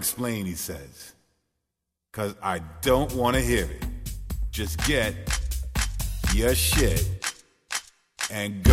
explain, he says, because I don't want to hear it. Just get your shit and go.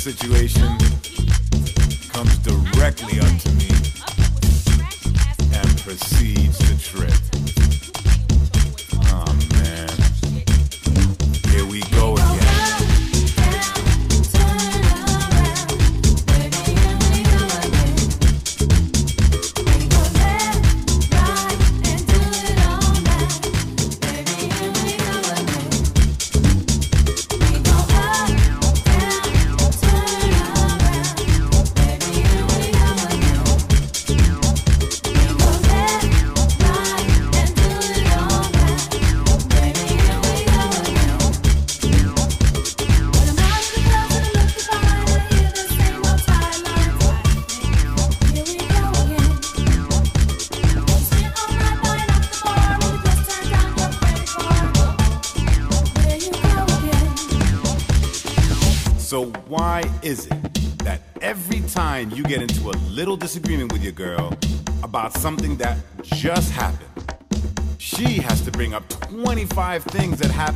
situation comes directly unto me and precedes the trip. Oh man, here we go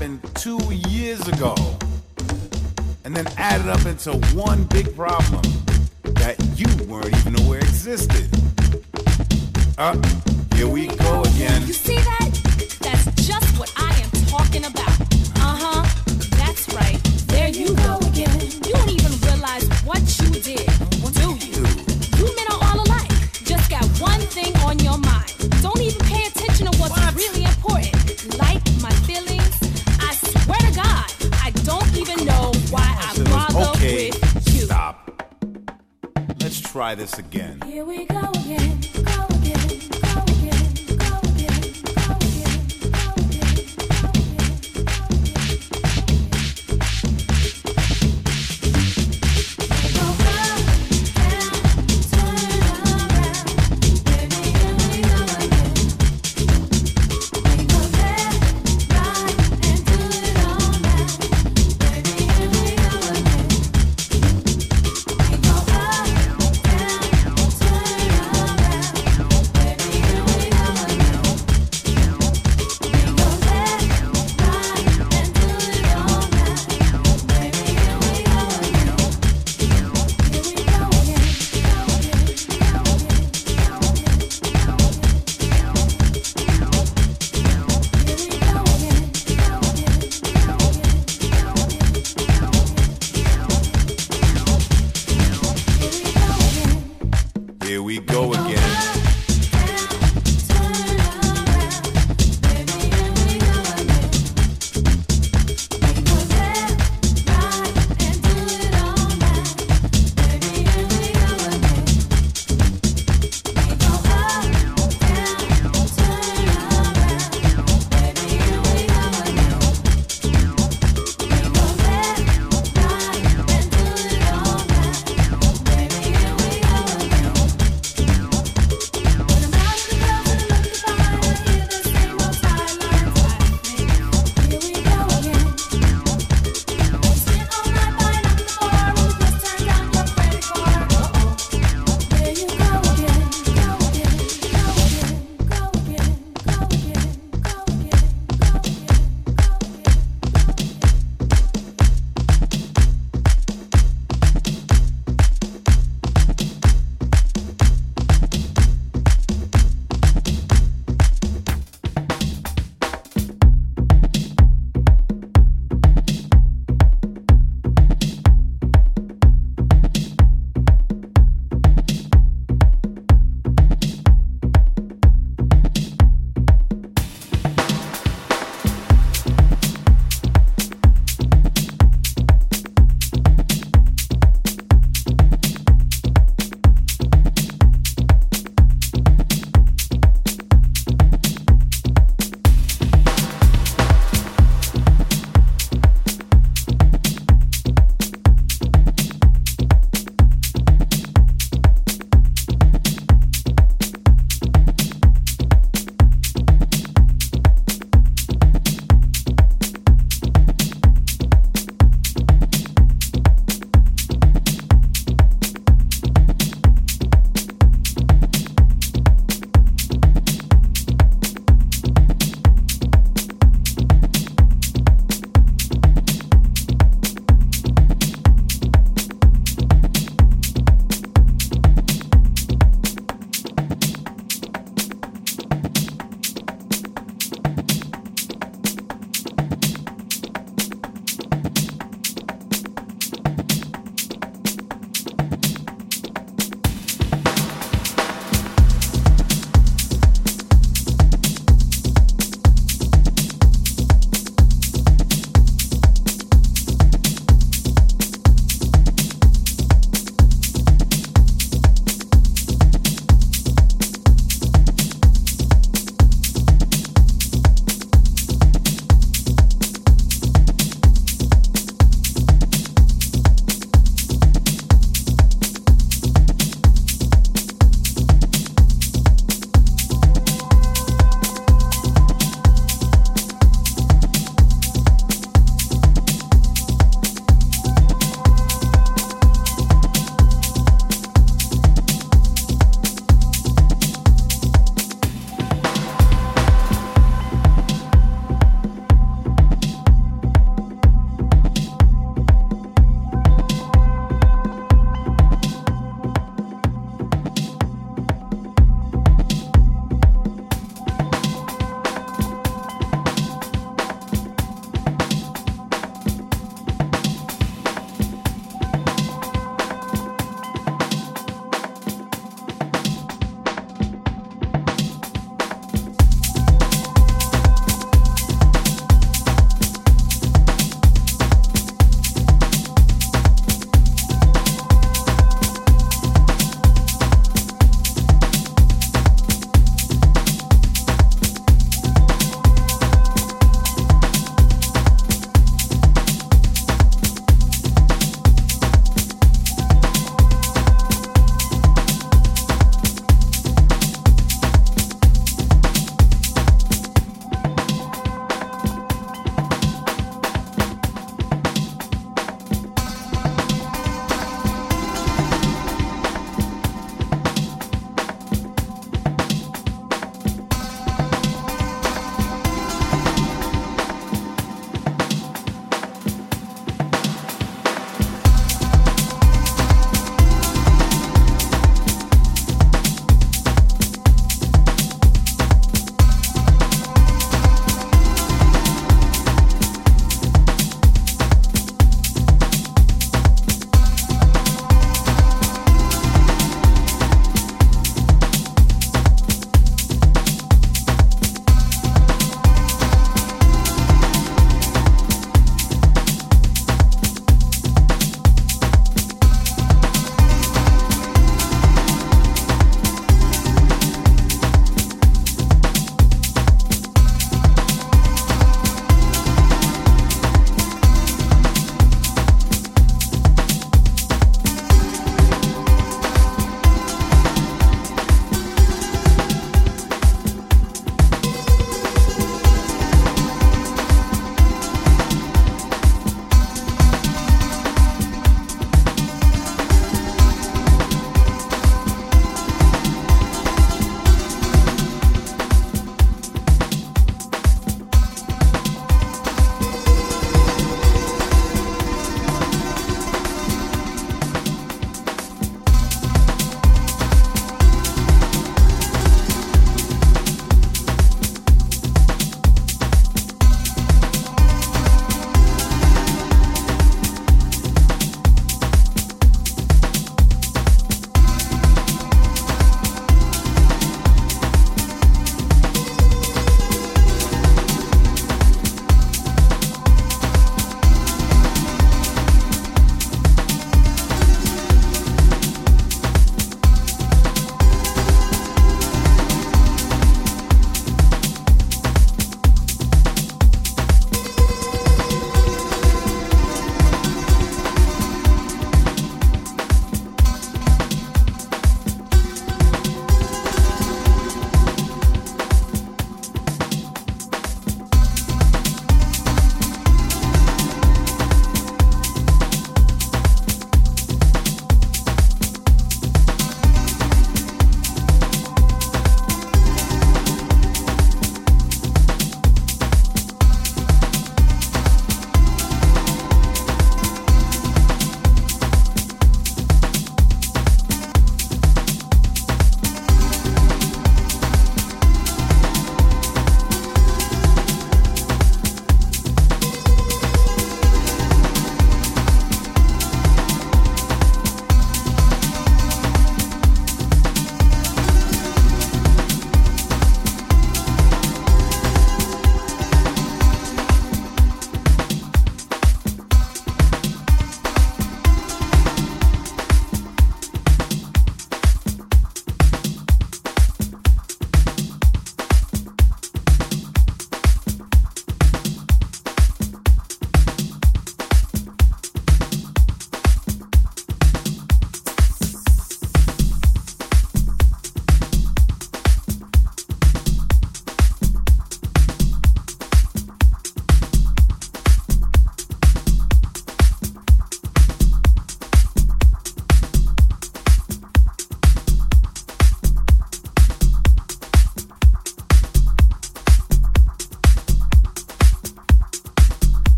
happened two years ago and then added up into one big problem.